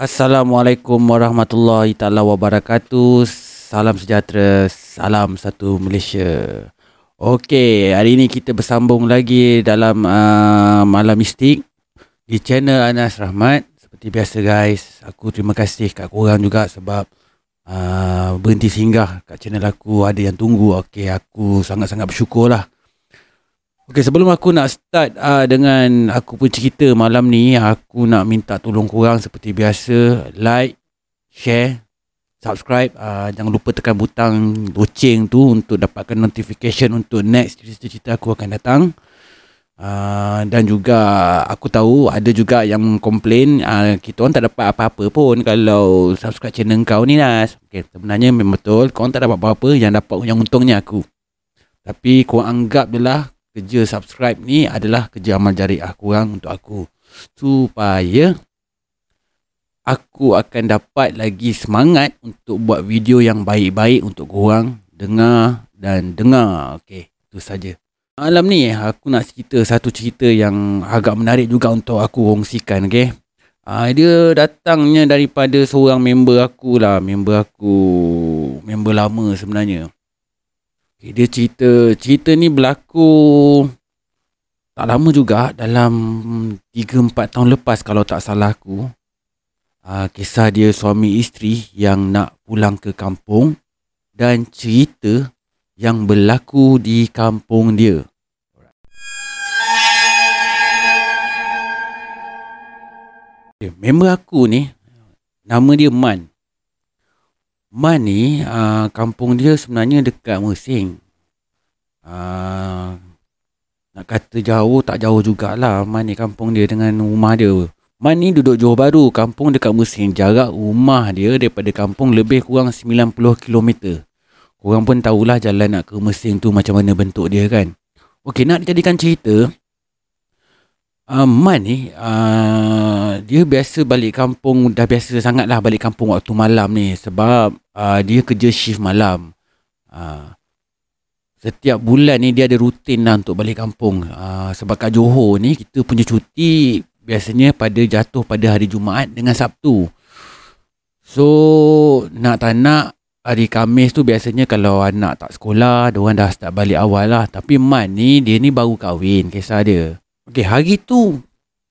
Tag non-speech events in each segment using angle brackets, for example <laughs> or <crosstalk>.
Assalamualaikum warahmatullahi taala wabarakatuh. Salam sejahtera, salam satu Malaysia. Okey, hari ini kita bersambung lagi dalam uh, malam mistik di channel Anas Rahmat. Seperti biasa guys, aku terima kasih kat korang juga sebab uh, berhenti singgah kat channel aku ada yang tunggu. Okey, aku sangat-sangat bersyukur lah. Okey, sebelum aku nak start uh, dengan aku pun cerita malam ni, aku nak minta tolong korang seperti biasa, like, share, subscribe. Uh, jangan lupa tekan butang loceng tu untuk dapatkan notification untuk next cerita-cerita aku akan datang. Uh, dan juga aku tahu ada juga yang komplain uh, kita orang tak dapat apa-apa pun kalau subscribe channel kau ni Nas. Okay, sebenarnya memang betul kau tak dapat apa-apa yang dapat yang untungnya aku. Tapi kau anggap je lah kerja subscribe ni adalah kerja amal jariah kurang untuk aku supaya aku akan dapat lagi semangat untuk buat video yang baik-baik untuk korang dengar dan dengar. Okey, itu saja. Malam ni aku nak cerita satu cerita yang agak menarik juga untuk aku kongsikan, okey. Uh, dia datangnya daripada seorang member aku lah, member aku, member lama sebenarnya. Okay, dia cerita cerita ni berlaku tak lama juga dalam 3 4 tahun lepas kalau tak salah aku. Uh, kisah dia suami isteri yang nak pulang ke kampung dan cerita yang berlaku di kampung dia. Okay, member aku ni nama dia Man. Man ni uh, kampung dia sebenarnya dekat Mersing. Uh, nak kata jauh tak jauh jugalah Man ni kampung dia dengan rumah dia. Man ni duduk Johor Baru, kampung dekat Mersing. Jarak rumah dia daripada kampung lebih kurang 90 km. Korang pun tahulah jalan nak ke Mersing tu macam mana bentuk dia kan. Okey, nak dijadikan cerita, uh, Man ni uh, dia biasa balik kampung dah biasa sangat lah balik kampung waktu malam ni sebab uh, dia kerja shift malam. Uh, setiap bulan ni dia ada rutin lah untuk balik kampung. Uh, sebab kat Johor ni kita punya cuti biasanya pada jatuh pada hari Jumaat dengan Sabtu. So nak tak nak hari Kamis tu biasanya kalau anak tak sekolah, dia orang dah start balik awal lah. Tapi Man ni dia ni baru kahwin kisah dia. Okey, hari tu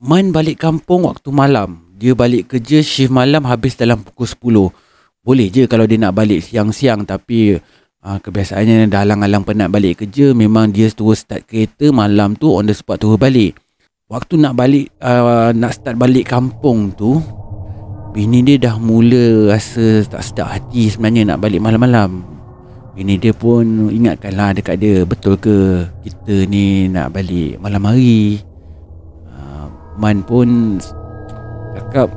Man balik kampung waktu malam. Dia balik kerja shift malam habis dalam pukul 10. Boleh je kalau dia nak balik siang-siang tapi uh, kebiasaannya dah alang-alang penat balik kerja memang dia terus start kereta malam tu on the spot terus balik. Waktu nak balik uh, nak start balik kampung tu bini dia dah mula rasa tak sedap hati sebenarnya nak balik malam-malam. Bini dia pun ingatkanlah dekat dia betul ke kita ni nak balik malam hari. Man pun cakap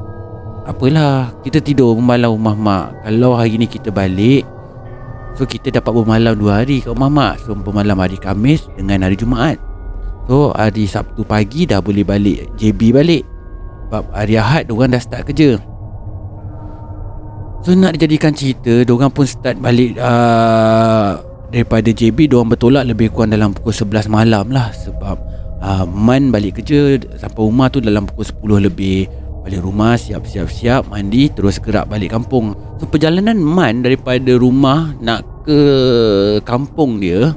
apalah kita tidur bermalam rumah mak. Kalau hari ni kita balik so kita dapat bermalam dua hari kat rumah mak. So bermalam hari Kamis dengan hari Jumaat. So hari Sabtu pagi dah boleh balik JB balik. Sebab hari Ahad diorang dah start kerja. So nak dijadikan cerita diorang pun start balik uh, daripada JB diorang bertolak lebih kurang dalam pukul 11 malam lah. Sebab uh, Man balik kerja sampai rumah tu dalam pukul 10 lebih. Balik rumah siap-siap-siap mandi terus gerak balik kampung. So perjalanan Man daripada rumah nak ke kampung dia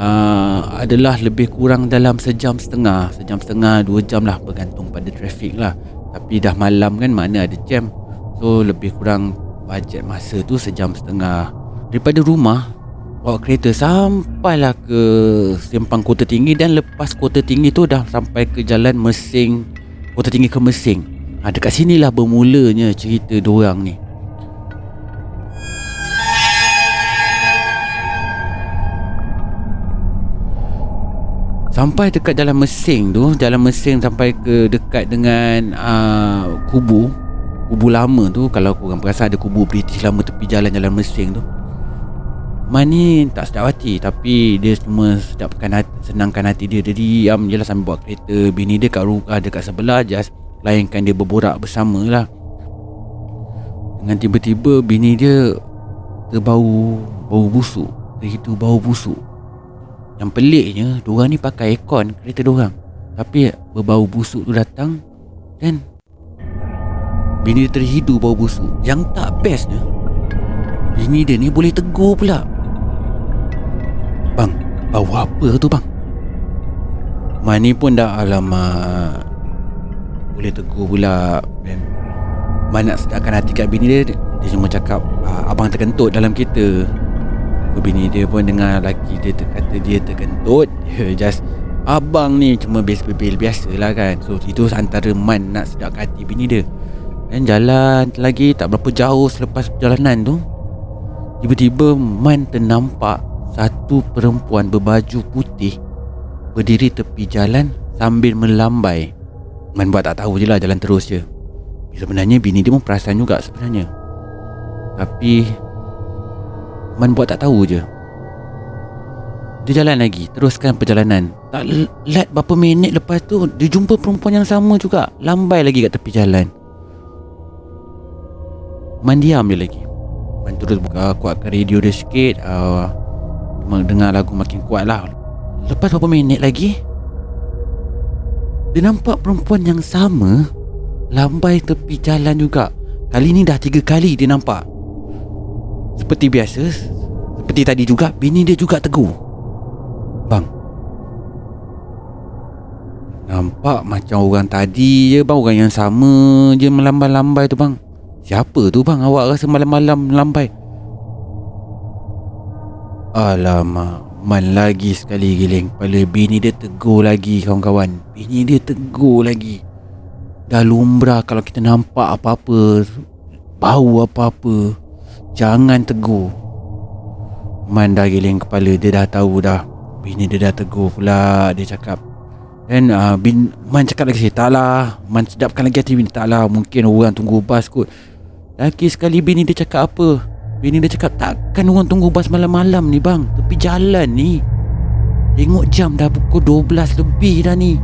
uh, adalah lebih kurang dalam sejam setengah. Sejam setengah dua jam lah bergantung pada trafik lah. Tapi dah malam kan mana ada jam. So lebih kurang bajet masa tu sejam setengah. Daripada rumah bawa kereta. Sampailah ke simpang kota tinggi dan lepas kota tinggi tu dah sampai ke jalan Mesing. Kota tinggi ke Mesing? Ha, dekat sinilah bermulanya cerita diorang ni. Sampai dekat jalan Mesing tu Jalan Mesing sampai ke dekat dengan uh, kubu. Kubu lama tu Kalau korang perasan ada kubu British lama tepi jalan Jalan Mesing tu Man ni tak sedap hati Tapi dia cuma sedapkan hati, senangkan hati dia. Dia diam je lah sambil bawa kereta. Bini dia kat rumah dekat sebelah Just layankan dia berborak bersama lah. Dengan tiba-tiba bini dia Terbau bau busuk. Begitu bau busuk Yang peliknya Diorang ni pakai aircon kereta diorang. Tapi berbau busuk tu datang Dan Bini dia terhidu bau busuk. Yang tak bestnya Bini dia ni boleh tegur pula Bau apa tu bang? Man ni pun dah alamak. Boleh tegur pula Dan Man nak sedarkan hati kat bini dia Dia cuma cakap ah, Abang terkentut dalam kereta. Bini dia pun dengar lelaki dia kata dia terkentut. <laughs> Dia just Abang ni cuma bel-bel biasa lah kan. So itu antara Man nak sedap hati bini dia. Dan jalan lagi tak berapa jauh selepas perjalanan tu Tiba-tiba Man ternampak Satu perempuan berbaju putih Berdiri tepi jalan sambil melambai. Man buat tak tahu je lah jalan terus je. Sebenarnya bini dia pun perasan juga sebenarnya. Tapi Man buat tak tahu je. Dia jalan lagi Teruskan perjalanan. Tak lat berapa minit lepas tu Dia jumpa perempuan yang sama juga. Lambai lagi kat tepi jalan. Man diam je lagi. Man terus buka kuatkan radio dia sikit. Uh, Dengar lagu makin kuat lah. Lepas berapa minit lagi Dia nampak perempuan yang sama Lambai tepi jalan juga. Kali ni dah tiga kali dia nampak. Seperti biasa Seperti tadi juga Bini dia juga tegur. Bang Nampak macam orang tadi je bang. Orang yang sama je melambai-lambai tu bang. Siapa tu bang? Awak rasa malam-malam melambai Alamak Man lagi sekali giling. Kepala Bini dia tegur lagi kawan-kawan. Bini dia tegur lagi. Dah lumrah kalau kita nampak apa-apa Bau apa-apa. Jangan tegur. Man dah giling kepala Dia dah tahu dah. Bini dia dah tegur pula Dia cakap. Dan uh, bin, Man cakap lagi Tak lah Man sedapkan lagi hati bini. Tak lah Mungkin orang tunggu bas kot Lagi sekali bini dia cakap apa Bini dia cakap Takkan orang tunggu bas malam-malam ni bang? Tepi jalan ni. Tengok jam dah pukul 12 lebih dah ni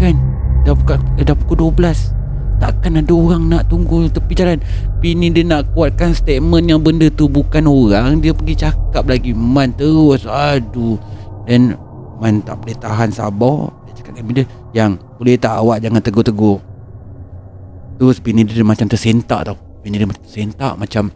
Kan? Dah, buka, dah pukul 12 Takkan ada orang nak tunggu tepi jalan. Bini dia nak kuatkan statement yang benda tu bukan orang. Dia pergi cakap lagi Man terus. Aduh. Dan Man tak boleh tahan sabar. Dia cakap dengan dia Yang boleh tak awak jangan tegur-tegur? Terus bini dia macam tersentak tau. Bini dia tersentak macam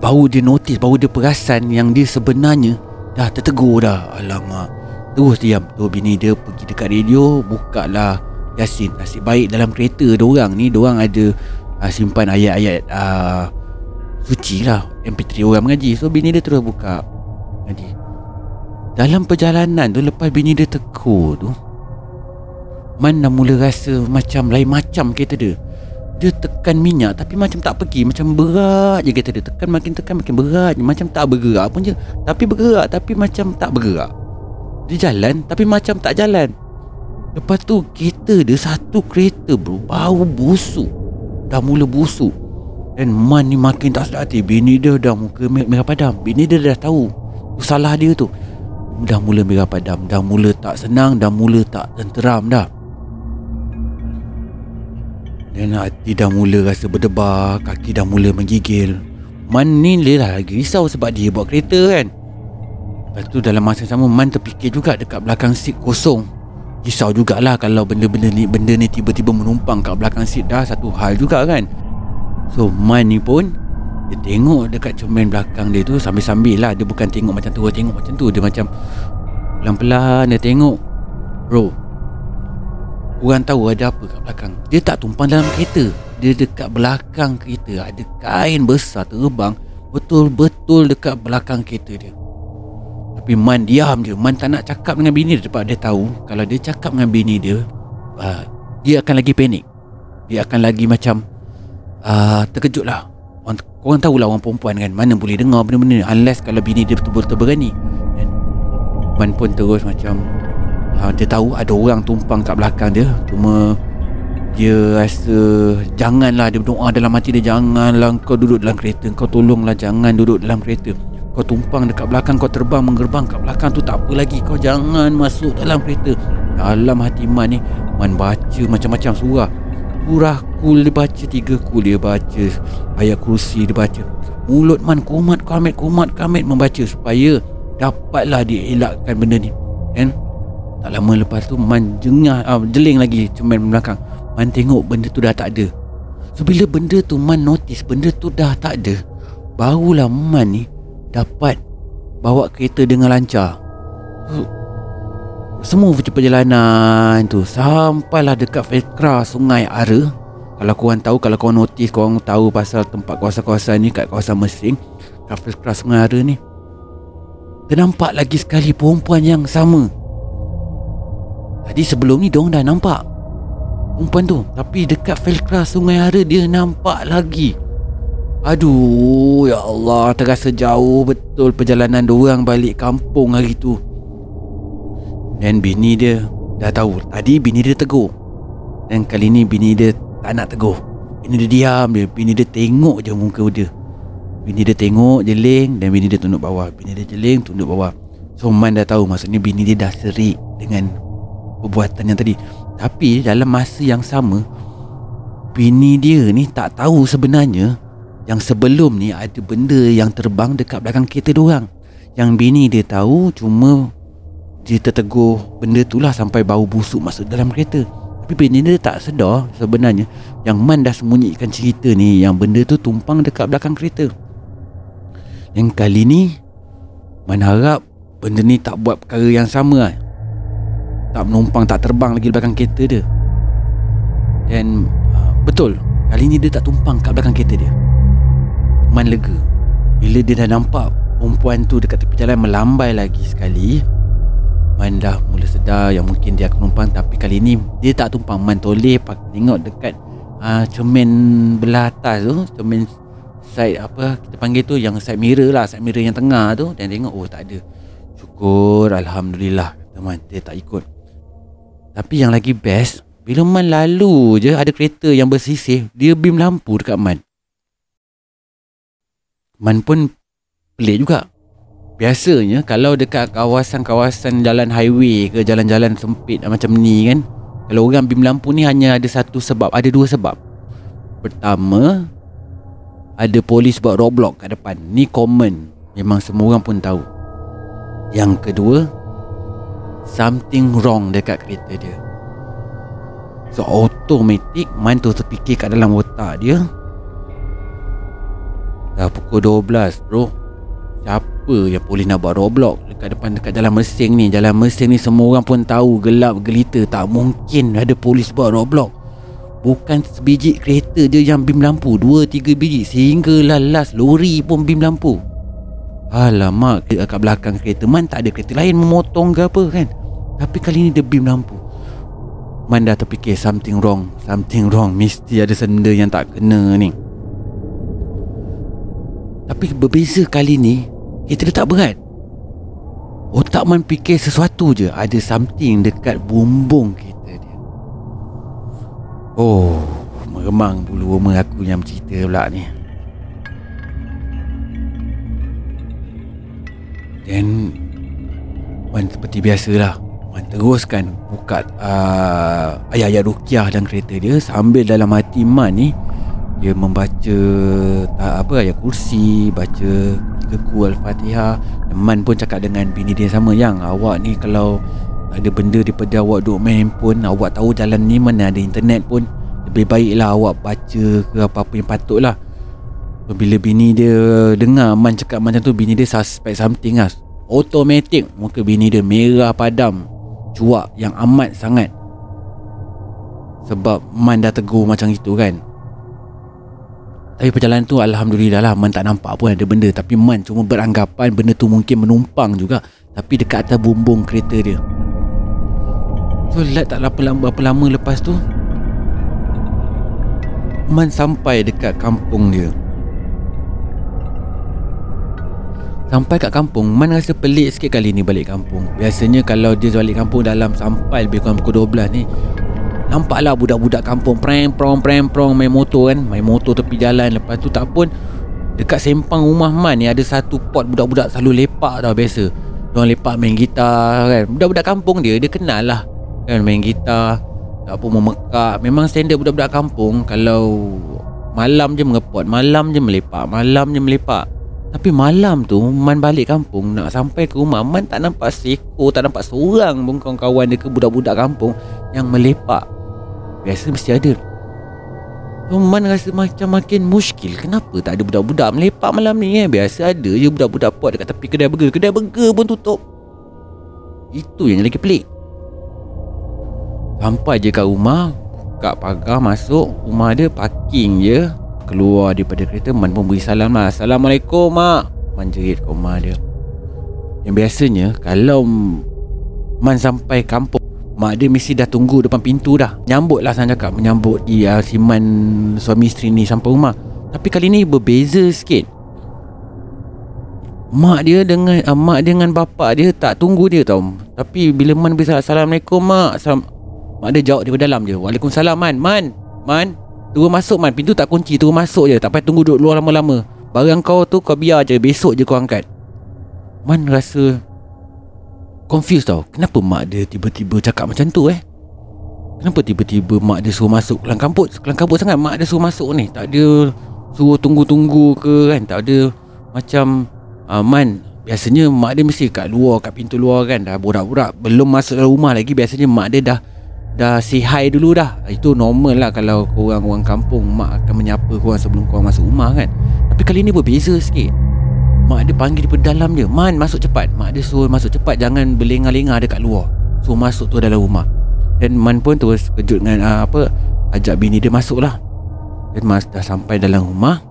Baru dia notice Baru dia perasan Yang dia sebenarnya Dah tertegur dah. Alamak. Terus diam. Tu bini dia pergi dekat radio Buka lah Yasin. Nasib baik dalam kereta Diorang ni Diorang ada uh, Simpan ayat-ayat uh, Suci lah. MP3 orang mengaji. So bini dia terus buka Mengaji. Dalam perjalanan tu Lepas bini dia tegur tu Man dah mula rasa Macam lain macam kereta dia Dia tekan minyak Tapi macam tak pergi Macam berat je kereta dia. Tekan makin tekan makin berat je. Macam tak bergerak pun je. Tapi bergerak Tapi macam tak bergerak. Dia jalan Tapi macam tak jalan. Lepas tu kereta dia Satu kereta bro Bau busuk. Dah mula busuk. Dan Man ni makin tak sedar hati. Bini dia dah muka merah padam Bini dia dah tahu Salah dia tu. Dah mula merah padam Dah mula tak senang Dah mula tak tenteram dah Dan hati dah mula rasa berdebar Kaki dah mula menggigil. Man ni dia lah lagi risau Sebab dia bawa kereta kan. Lepas tu dalam masa sama Man terfikir juga Dekat belakang seat kosong. Risau jugalah Kalau benda-benda ni Benda ni tiba-tiba menumpang Kat belakang seat. Dah Satu hal juga kan. So Man ni pun dia tengok dekat cermin belakang dia tu Sambil-sambil lah. Dia bukan tengok macam tu tengok macam tu. Dia macam Pelan-pelan dia tengok. Bro Orang tahu ada apa kat belakang. Dia tak tumpang dalam kereta. Dia dekat belakang kereta. Ada kain besar terbang. Betul-betul dekat belakang kereta dia. Tapi Man diam je. Man tak nak cakap dengan bini dia Sebab dia tahu Kalau dia cakap dengan bini dia uh, Dia akan lagi panik. Dia akan lagi macam uh, Terkejut lah orang, orang tahulah orang perempuan kan Mana boleh dengar benda-benda Unless kalau bini dia betul-betul berani. Man pun terus macam uh, Dia tahu ada orang tumpang kat belakang dia. Cuma Dia rasa Janganlah dia berdoa dalam hati dia Janganlah kau duduk dalam kereta Kau tolonglah jangan duduk dalam kereta. Kau tumpang dekat belakang Kau terbang menggerbang kat belakang tu Tak apa lagi. Kau jangan masuk dalam kereta. Dalam hati Man ni Man baca macam-macam surah. Surah kul dia baca Tiga kul dia baca Ayat kursi dia baca. Mulut man kumat kamit kumat kamit membaca Supaya dapatlah dia elakkan benda ni. Kan Tak lama lepas tu Man jengah uh, Jeling lagi cermin belakang. Man tengok benda tu dah tak ada. So bila benda tu Man notice Benda tu dah tak ada Barulah Man ni Dapat Bawa kereta dengan lancar. Semua perjalanan tu. Sampailah dekat Fekra Sungai Ara. Kalau korang tahu Kalau korang notice Korang tahu pasal tempat kawasan-kawasan ni Kat kawasan Mesing Kat Fekra Sungai Ara ni. Ternampak lagi sekali perempuan yang sama Tadi sebelum ni Diorang dah nampak. Perempuan tu. Tapi dekat Felkra Sungai Ara Dia nampak lagi. Aduh Ya Allah. Terasa jauh betul Perjalanan diorang balik kampung hari tu. Dan bini dia Dah tahu. Tadi bini dia tegur. Dan kali ni bini dia Tak nak tegur. Bini dia diam dia Bini dia tengok je muka dia. Bini dia tengok jeling Dan bini dia tunduk bawah. Bini dia jeling tunduk bawah. So Man dah tahu Maksudnya bini dia dah serik Dengan Perbuatan yang tadi. Tapi dalam masa yang sama Bini dia ni tak tahu sebenarnya Yang sebelum ni ada benda yang terbang dekat belakang kereta diorang Yang bini dia tahu cuma Dia tertegur benda tu lah sampai bau busuk masuk dalam kereta. Tapi bini dia tak sedar sebenarnya. Yang Man dah sembunyikan cerita ni Yang benda tu tumpang dekat belakang kereta. Yang kali ni Man harap benda ni tak buat perkara yang sama lah tak menumpang tak terbang lagi belakang kereta dia. Dan uh, betul kali ni dia tak tumpang kat belakang kereta dia. Man lega. Bila dia dah nampak perempuan tu dekat tepi jalan melambai lagi sekali Man dah mula sedar yang mungkin dia akan tumpang. Tapi kali ni dia tak tumpang. Man toleh tengok dekat uh, cermin belah atas tu cermin side apa kita panggil tu yang side mirror lah side mirror yang tengah tu. Dan tengok oh tak ada. Syukur Alhamdulillah teman dia tak ikut tapi yang lagi best Bila Man lalu je Ada kereta yang bersisih Dia beam lampu dekat Man. Man pun Pelik juga. Biasanya Kalau dekat kawasan-kawasan Jalan highway ke Jalan-jalan sempit Macam ni kan Kalau orang beam lampu ni Hanya ada satu sebab Ada dua sebab. Pertama Ada polis buat roadblock kat depan. Ni common. Memang semua orang pun tahu. Yang kedua something wrong dekat kereta dia. So automatic mind tu terfikir kat dalam otak dia. Dah pukul 12 bro. Siapa yang boleh nak buat roadblock dekat depan dekat jalan mesin ni? Jalan mesin ni semua orang pun tahu gelap gelita tak mungkin ada polis buat roadblock. Bukan sebiji kereta je yang bim lampu Dua, tiga biji Sehinggalah last lori pun bim lampu Alamak Kat belakang kereta. Man tak ada kereta lain. Memotong ke apa kan? Tapi kali ni dia beam lampu. Man dah terfikir Something wrong Something wrong. Mesti ada senda yang tak kena ni. Tapi berbeza kali ni Kereta dia tak berat. Otak Man fikir sesuatu je. Ada something dekat bumbung kereta dia. Oh Meremang bulu rumah aku yang bercerita pula ni Dan Wan seperti biasalah. Wan teruskan buka uh, ayat-ayat rukiah dalam kereta dia Sambil dalam hati Man ni Dia membaca tak, apa ayat kursi Baca tiga ku Al-Fatihah. Man pun cakap dengan bini dia sama Yang awak ni kalau ada benda daripada awak duduk main handphone Awak tahu jalan ni mana ada internet pun Lebih baiklah awak baca ke apa-apa yang patut lah Bila bini dia dengar Man cakap macam tu Bini dia suspect something lah. Automatic muka bini dia merah padam. Cuak yang amat sangat. Sebab Man dah tegur macam itu kan. Tapi perjalanan tu Alhamdulillah lah Man tak nampak pun ada benda. Tapi Man cuma beranggapan Benda tu mungkin menumpang juga. Tapi dekat atas bumbung kereta dia. So lihat tak lama, berapa lama lepas tu Man sampai dekat kampung dia Sampai kat kampung Man rasa pelik sikit kali ni balik kampung? Biasanya kalau dia balik kampung dalam sampai lebih kurang pukul 12 ni Nampaklah budak-budak kampung Prem prong prem prong main motor kan? Main motor tepi jalan. Lepas tu tak pun Dekat sempang rumah Man ni ada satu pot budak-budak selalu lepak tau biasa. Diorang lepak main gitar kan? Budak-budak kampung dia dia kenal lah Kan main gitar Tak pun memekak. Memang standard budak-budak kampung Kalau malam je mengepot Malam je melepak Malam je melepak tapi malam tu Man balik kampung Nak sampai ke rumah Man tak nampak seekor Tak nampak seorang pun Kawan-kawan dia ke budak-budak kampung Yang melepak. Biasa mesti ada. So Man rasa macam makin muskil. Kenapa tak ada budak-budak melepak malam ni eh? Biasa ada je budak-budak pot dekat tepi kedai burger. Kedai burger pun tutup. Itu yang lagi pelik. Sampai je kat rumah Buka pagar masuk Rumah dia parking je Keluar daripada kereta Man pun beri salam lah. Assalamualaikum mak. Man jerit ke rumah dia. Yang biasanya Kalau Man sampai kampung Mak dia mesti dah tunggu depan pintu dah. Nyambut lah saya cakap. Menyambut dia si Man suami isteri ni sampai rumah. Tapi kali ni berbeza sikit. Mak dia dengan uh, Mak dia dengan bapak dia tak tunggu dia tau. Tapi bila Man bersalam Assalamualaikum mak. Assalam, Mak dia jawab daripada dalam je. Waalaikumsalam Man. Man. Man Tunggu masuk Man. Pintu tak kunci Tunggu masuk je. Tak payah tunggu duduk luar lama-lama. Barang kau tu kau biar je. Besok je kau angkat. Man rasa confused tau. Kenapa mak dia tiba-tiba cakap macam tu eh? Kenapa tiba-tiba mak dia suruh masuk Kelang kamput? Kelang kamput sangat mak dia suruh masuk ni. Tak ada Suruh tunggu-tunggu ke kan? Tak ada Macam uh, Man Biasanya mak dia mesti kat luar Kat pintu luar kan? Dah borak-borak. Belum masuk dalam rumah lagi Biasanya mak dia dah Dah say hi dulu dah. Itu normal lah Kalau korang orang kampung Mak akan menyapa korang Sebelum korang masuk rumah kan. Tapi kali ni berbeza sikit. Mak dia panggil daripada dalam dia Man masuk cepat. Mak dia suruh masuk cepat Jangan berlengah-lengah dekat luar. Suruh masuk tu dalam rumah. Dan Man pun terus kejut dengan uh, apa Ajak bini dia masuk lah Dan Mas dah sampai dalam rumah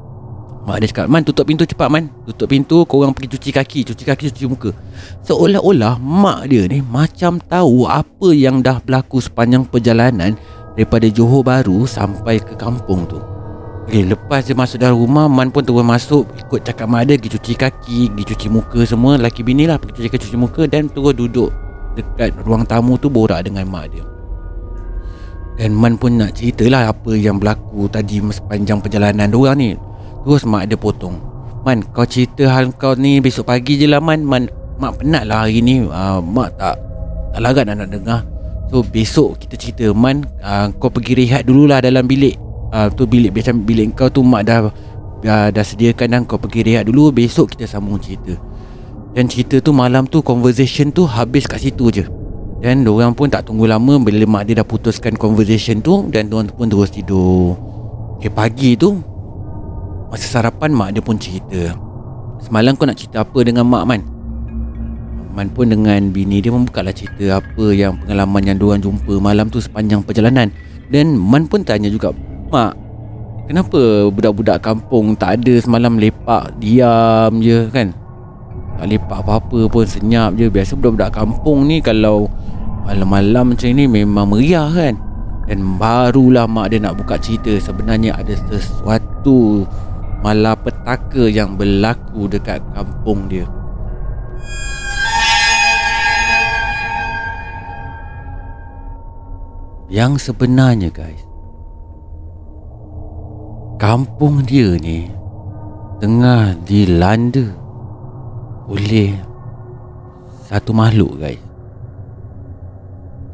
Mak dia cakap Man tutup pintu cepat Man. Tutup pintu Korang pergi cuci kaki. Cuci kaki cuci muka. Seolah-olah Mak dia ni Macam tahu Apa yang dah berlaku Sepanjang perjalanan Daripada Johor Baru Sampai ke kampung tu. Okay, lepas dia masuk dalam rumah Man pun terus masuk Ikut cakap mak dia Pergi cuci kaki Pergi cuci muka semua. Laki bini lah Pergi cuci kaki cuci muka Dan terus duduk Dekat ruang tamu tu Borak dengan mak dia. Dan Man pun nak cerita lah Apa yang berlaku Tadi sepanjang perjalanan Diorang ni Terus mak dia potong. Man kau cerita hal kau ni Besok pagi je lah Man. Man Mak penat lah hari ni. Uh, Mak tak Tak larat nak, nak dengar. So besok kita cerita. Man uh, Kau pergi rehat dululah dalam bilik. Uh, tu bilik macam bilik kau tu mak dah dah, dah sediakan dan kau pergi rehat dulu. Besok kita sambung cerita. Dan cerita tu malam tu conversation tu habis kat situ je. Dan orang pun tak tunggu lama. Bila mak dia dah putuskan conversation tu dan tuan pun terus tidur. Okay, pagi tu masa sarapan mak dia pun cerita. Semalam kau nak cerita apa dengan mak man? Man pun dengan bini dia membukalah cerita apa yang pengalaman yang diorang jumpa malam tu sepanjang perjalanan. Dan Man pun tanya juga Mak Kenapa budak-budak kampung tak ada semalam lepak Diam je kan? Tak lepak apa-apa pun senyap je. Biasa budak-budak kampung ni kalau Malam-malam macam ni memang meriah kan? Dan barulah mak dia nak buka cerita. Sebenarnya ada sesuatu Malapetaka yang berlaku dekat kampung dia. Yang sebenarnya guys kampung dia ni tengah dilanda oleh satu makhluk guys.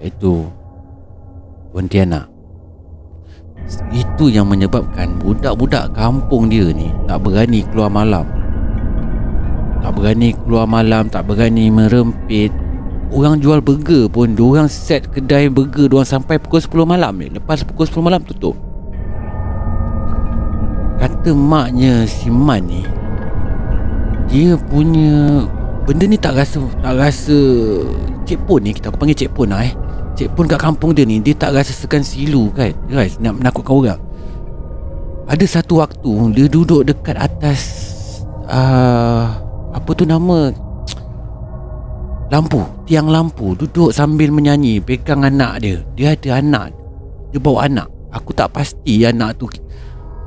Iaitu Pontianak itu yang menyebabkan budak-budak kampung dia ni tak berani keluar malam. Tak berani keluar malam tak berani merempit. Orang jual burger pun orang set kedai burger orang sampai pukul 10 malam ni. Lepas pukul 10 malam tutup. Kata maknya si Man ni Dia punya Benda ni tak rasa Tak rasa Cik Pon ni Kita panggil Cik Pon lah eh Cik Pon kat kampung dia ni Dia tak rasa silu kan? Guys Nak menakutkan orang. Ada satu waktu Dia duduk dekat atas uh, Apa tu nama? Lampu Tiang lampu. Duduk sambil menyanyi Pegang anak dia. Dia ada anak. Dia bawa anak. Aku tak pasti anak tu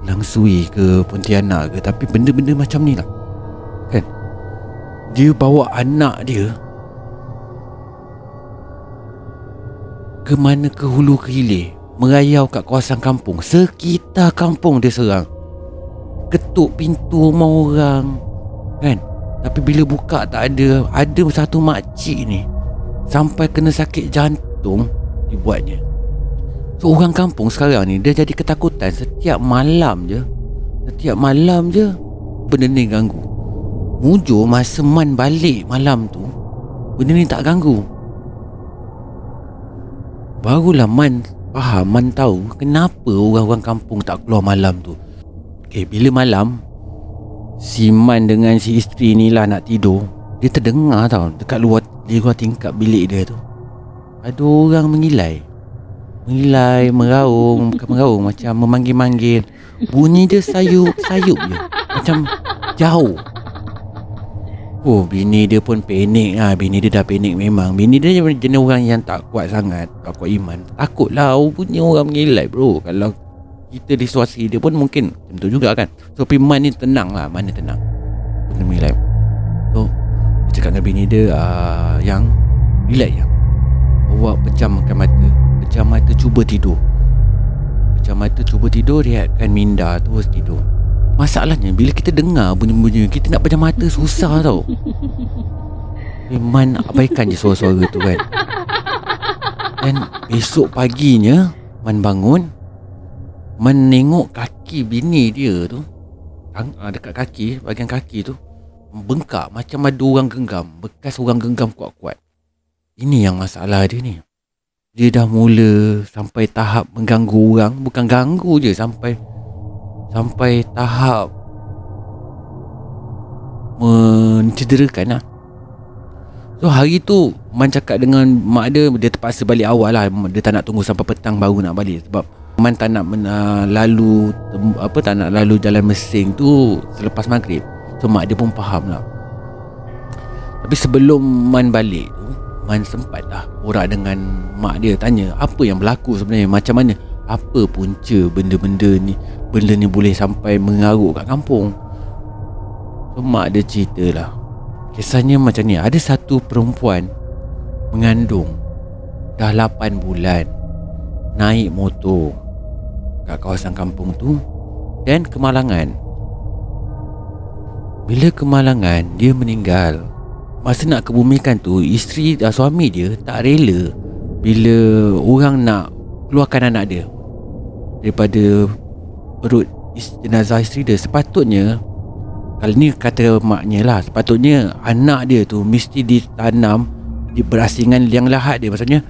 Langsui ke Pontianak ke Tapi benda-benda macam ni lah. Kan? Dia bawa anak dia Ke mana ke hulu ke hilir Merayau kat kawasan kampung Sekitar kampung dia serang Ketuk pintu rumah orang Kan? Tapi bila buka tak ada Ada satu makcik ni Sampai kena sakit jantung Dibuatnya So orang kampung sekarang ni Dia jadi ketakutan Setiap malam je. Setiap malam je Benda ni ganggu. Mujur masa Man balik malam tu Benda ni tak ganggu Barulah Man faham Man tahu Kenapa orang-orang kampung Tak keluar malam tu. Okay bila malam Si Man dengan si isteri ni lah Nak tidur. Dia terdengar tau Dekat luar Di luar tingkap bilik dia tu. Ada orang mengilai. Mengilai Meraung Bukan meraung Macam memanggil-manggil. Bunyi dia sayup-sayup je. Macam Jauh Oh bini dia pun panik. Lah Bini dia dah panik memang. Bini dia jenis orang yang tak kuat sangat Tak kuat iman. Takut lah punya orang mengilai bro. Kalau kita di situasi dia pun mungkin Macam tu juga kan. So Piman ni tenang lah. Mana tenang? Benda mengilai So Dia cakap dengan bini dia uh, Yang Relax yang Awak pejamkan mata. Pejam mata cuba tidur. Pejam mata cuba tidur Rehatkan minda Terus tidur Masalahnya bila kita dengar bunyi-bunyi Kita nak pejam mata susah tau. Memang abaikan je suara-suara tu kan. Dan esok paginya Man bangun Man tengok kaki bini dia tu. Ah, Dekat kaki Bahagian kaki tu. Bengkak macam ada orang genggam. Bekas orang genggam kuat-kuat. Ini yang masalah dia ni. Dia dah mula Sampai tahap mengganggu orang. Bukan ganggu je Sampai sampai tahap mencederakan lah. So hari tu Man cakap dengan mak dia Dia terpaksa balik awal lah. Dia tak nak tunggu sampai petang baru nak balik. Sebab Man tak nak uh, lalu apa Tak nak lalu jalan mesin tu Selepas maghrib. So mak dia pun faham lah. Tapi sebelum Man balik tu Man sempat lah Borak dengan mak dia Tanya apa yang berlaku sebenarnya? Macam mana? Apa punca benda-benda ni benda ni boleh sampai mengarut kat kampung. So mak dia cerita lah Kisahnya macam ni. Ada satu perempuan Mengandung. Dah 8 bulan Naik motor Kat kawasan kampung tu Dan kemalangan. Bila kemalangan Dia meninggal. Masa nak kebumikan tu Isteri dan suami dia Tak rela Bila orang nak Keluarkan anak dia Daripada perut jenazah isteri dia. Sepatutnya kalau ni kata maknya lah sepatutnya anak dia tu mesti ditanam di berasingan liang lahat dia. Maksudnya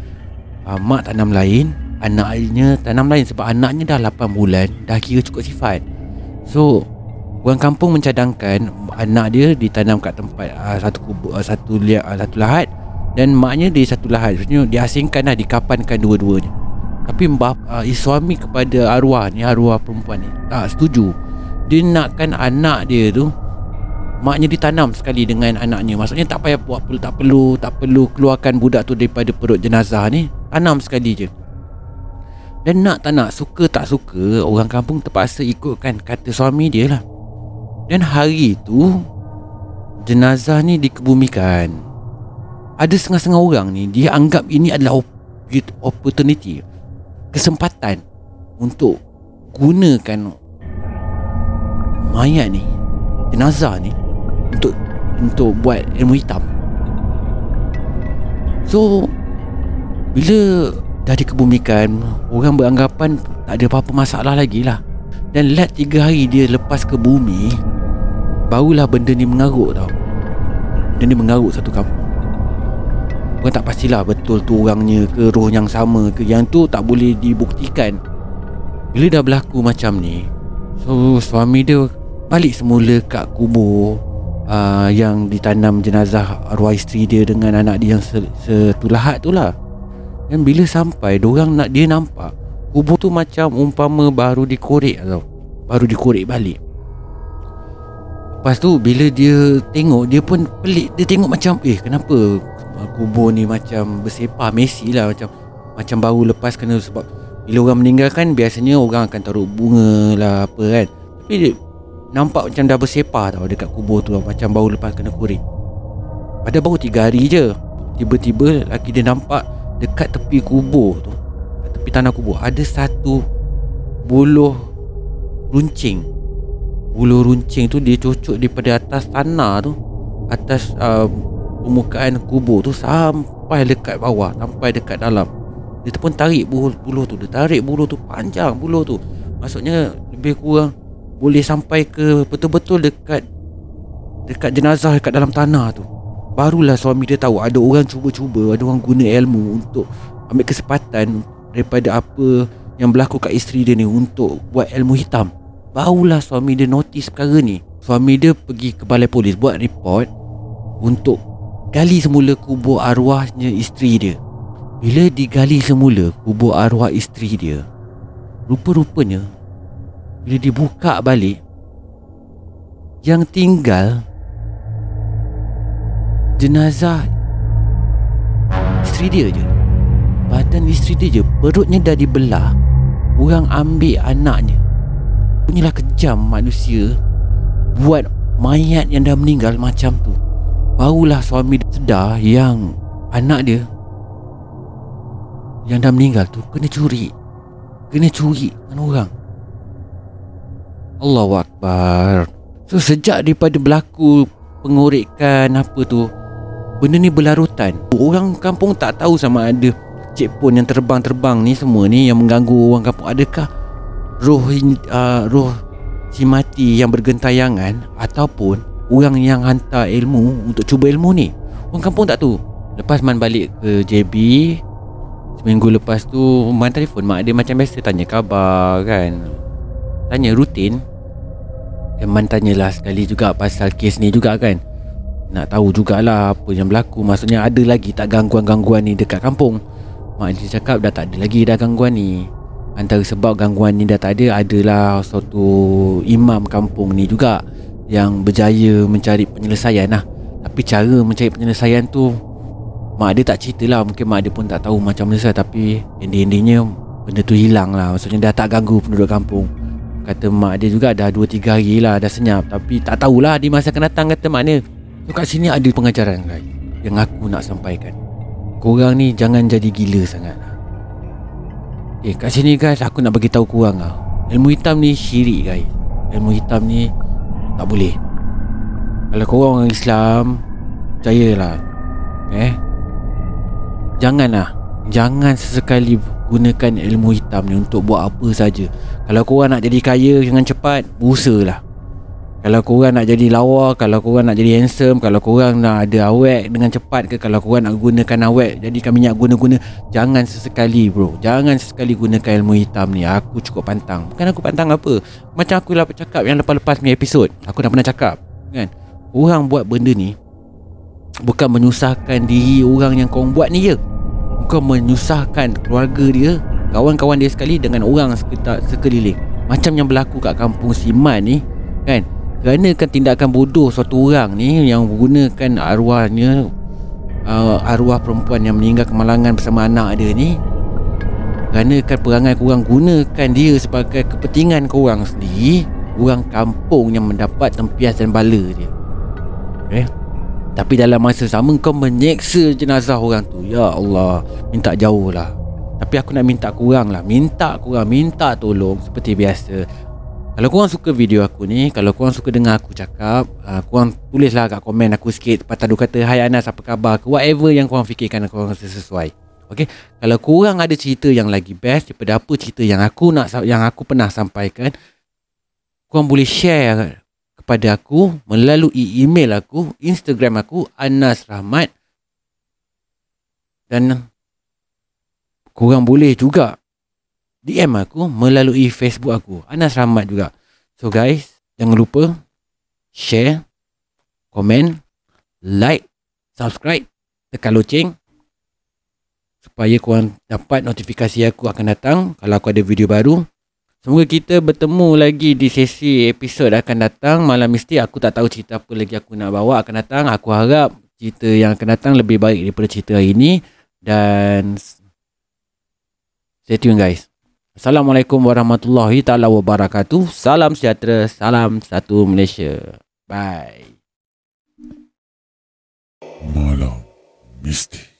uh, mak tanam lain anaknya tanam lain sebab anaknya dah 8 bulan dah kira cukup sifat. So orang kampung mencadangkan anak dia ditanam kat tempat uh, satu kubur uh, satu liang uh, satu lahat dan maknya di satu lahat. Maksudnya diasingkan lah dikapankan dua-duanya tapi bap, uh, suami kepada arwah ni Arwah perempuan ni Tak setuju. Dia nakkan anak dia tu Maknya ditanam sekali dengan anaknya. Maksudnya tak payah buat Tak perlu Tak perlu keluarkan budak tu Daripada perut jenazah ni. Tanam sekali je. Dan nak tak nak Suka tak suka Orang kampung terpaksa ikutkan Kata suami dia lah. Dan hari tu Jenazah ni dikebumikan. Ada setengah-setengah orang ni Dia anggap ini adalah Opportunity kesempatan untuk gunakan mayat ni jenazah ni untuk untuk buat ilmu hitam. So bila dah dikebumikan orang beranggapan tak ada apa-apa masalah lagi lah. Dan let tiga hari dia lepas ke bumi barulah benda ni mengarut tau. Benda ni mengarut satu kampung Bukan tak pastilah betul tu orangnya ke roh yang sama ke. Yang tu tak boleh dibuktikan. Bila dah berlaku macam ni So suami dia balik semula kat kubur uh, Yang ditanam jenazah arwah isteri dia dengan anak dia yang setulahat tu lah. Dan bila sampai orang nak dia nampak Kubur tu macam umpama baru dikorek tau. Baru dikorek balik. Lepas tu bila dia tengok Dia pun pelik. Dia tengok macam Eh kenapa kubur ni macam bersepah Messi lah macam macam baru lepas kena sebab bila orang meninggal kan biasanya orang akan taruh bunga lah apa kan. Tapi dia nampak macam dah bersepah tau dekat kubur tu macam baru lepas kena kuring pada baru 3 hari je tiba-tiba lagi dia nampak dekat tepi kubur tu tepi tanah kubur ada satu buluh runcing. Buluh runcing tu dia cocok daripada atas tanah tu atas uh, permukaan kubur tu sampai dekat bawah sampai dekat dalam dia pun tarik buluh, tu dia tarik buluh tu panjang buluh tu maksudnya lebih kurang boleh sampai ke betul-betul dekat dekat jenazah dekat dalam tanah tu barulah suami dia tahu ada orang cuba-cuba ada orang guna ilmu untuk ambil kesempatan daripada apa yang berlaku kat isteri dia ni untuk buat ilmu hitam. Barulah suami dia notice perkara ni. Suami dia pergi ke balai polis buat report untuk gali semula kubur arwahnya isteri dia. Bila digali semula kubur arwah isteri dia, rupa-rupanya bila dibuka balik yang tinggal jenazah isteri dia je. Badan isteri dia je Perutnya dah dibelah Orang ambil anaknya Punyalah kejam manusia Buat mayat yang dah meninggal macam tu Barulah suami sedar yang Anak dia Yang dah meninggal tu Kena curi. Kena curi dengan orang. Allahu Akbar. So sejak daripada berlaku Pengorikan apa tu Benda ni berlarutan. Orang kampung tak tahu sama ada checkpoint yang terbang-terbang ni semua ni yang mengganggu orang kampung. Adakah roh uh, roh si mati yang bergentayangan ataupun orang yang hantar ilmu untuk cuba ilmu ni orang kampung tak tahu lepas man balik ke JB seminggu lepas tu man telefon mak dia macam biasa tanya khabar kan. Tanya rutin. Dan man tanyalah sekali juga pasal kes ni juga kan. Nak tahu jugalah apa yang berlaku. Maksudnya ada lagi tak gangguan-gangguan ni dekat kampung? Mak dia cakap dah tak ada lagi dah gangguan ni. Antara sebab gangguan ni dah tak ada Adalah suatu imam kampung ni juga Yang berjaya mencari penyelesaian lah. Tapi cara mencari penyelesaian tu Mak dia tak cerita lah. Mungkin mak dia pun tak tahu macam mana Tapi ending-endingnya Benda tu hilang lah. Maksudnya dah tak ganggu penduduk kampung. Kata mak dia juga dah 2-3 hari lah Dah senyap. Tapi tak tahulah di masa akan datang Kata mak dia. So kat sini ada pengajaran guys Yang aku nak sampaikan. Korang ni jangan jadi gila sangat Eh kat sini guys aku nak bagi tahu korang lah. Ilmu hitam ni syirik guys. Ilmu hitam ni tak boleh Kalau korang orang Islam Percayalah Eh Janganlah Jangan sesekali gunakan ilmu hitam ni untuk buat apa saja. Kalau korang nak jadi kaya dengan cepat, berusahalah. Kalau korang nak jadi lawa Kalau korang nak jadi handsome Kalau korang nak ada awet dengan cepat ke Kalau korang nak gunakan awet Jadikan minyak guna-guna. Jangan sesekali bro. Jangan sesekali gunakan ilmu hitam ni. Aku cukup pantang. Bukan aku pantang apa. Macam aku lah cakap yang lepas-lepas punya episod. Aku dah pernah cakap kan? Orang buat benda ni Bukan menyusahkan diri orang yang kau buat ni je. Bukan menyusahkan keluarga dia Kawan-kawan dia sekali dengan orang sekitar sekeliling. Macam yang berlaku kat kampung Siman ni Kan kerana kan tindakan bodoh suatu orang ni yang menggunakan arwahnya uh, arwah perempuan yang meninggal kemalangan bersama anak dia ni. Kerana kan perangai korang gunakan dia sebagai kepentingan korang sendiri. Orang kampung yang mendapat tempias dan bala dia. Okay? tapi dalam masa sama kau menyeksa jenazah orang tu. Ya Allah minta jauh lah tapi aku nak minta kurang lah Minta kurang Minta tolong. Seperti biasa kalau korang suka video aku ni Kalau korang suka dengar aku cakap uh, Korang tulislah kat komen aku sikit Patah dua kata Hai Anas apa khabar? ke Whatever yang korang fikirkan Korang rasa sesuai. Okay Kalau korang ada cerita yang lagi best Daripada apa cerita yang aku nak Yang aku pernah sampaikan Korang boleh share Kepada aku Melalui email aku Instagram aku Anas Rahmat. Dan Korang boleh juga DM aku melalui Facebook aku. Anas Rahmat juga. So guys Jangan lupa Share Komen Like Subscribe Tekan loceng Supaya korang dapat notifikasi aku akan datang Kalau aku ada video baru. Semoga kita bertemu lagi di sesi episod akan datang. Malam mesti aku tak tahu cerita apa lagi aku nak bawa akan datang. Aku harap cerita yang akan datang lebih baik daripada cerita hari ini. Dan Stay tune guys Assalamualaikum warahmatullahi taala wabarakatuh. Salam sejahtera, salam satu Malaysia. Bye. Malam Mistik.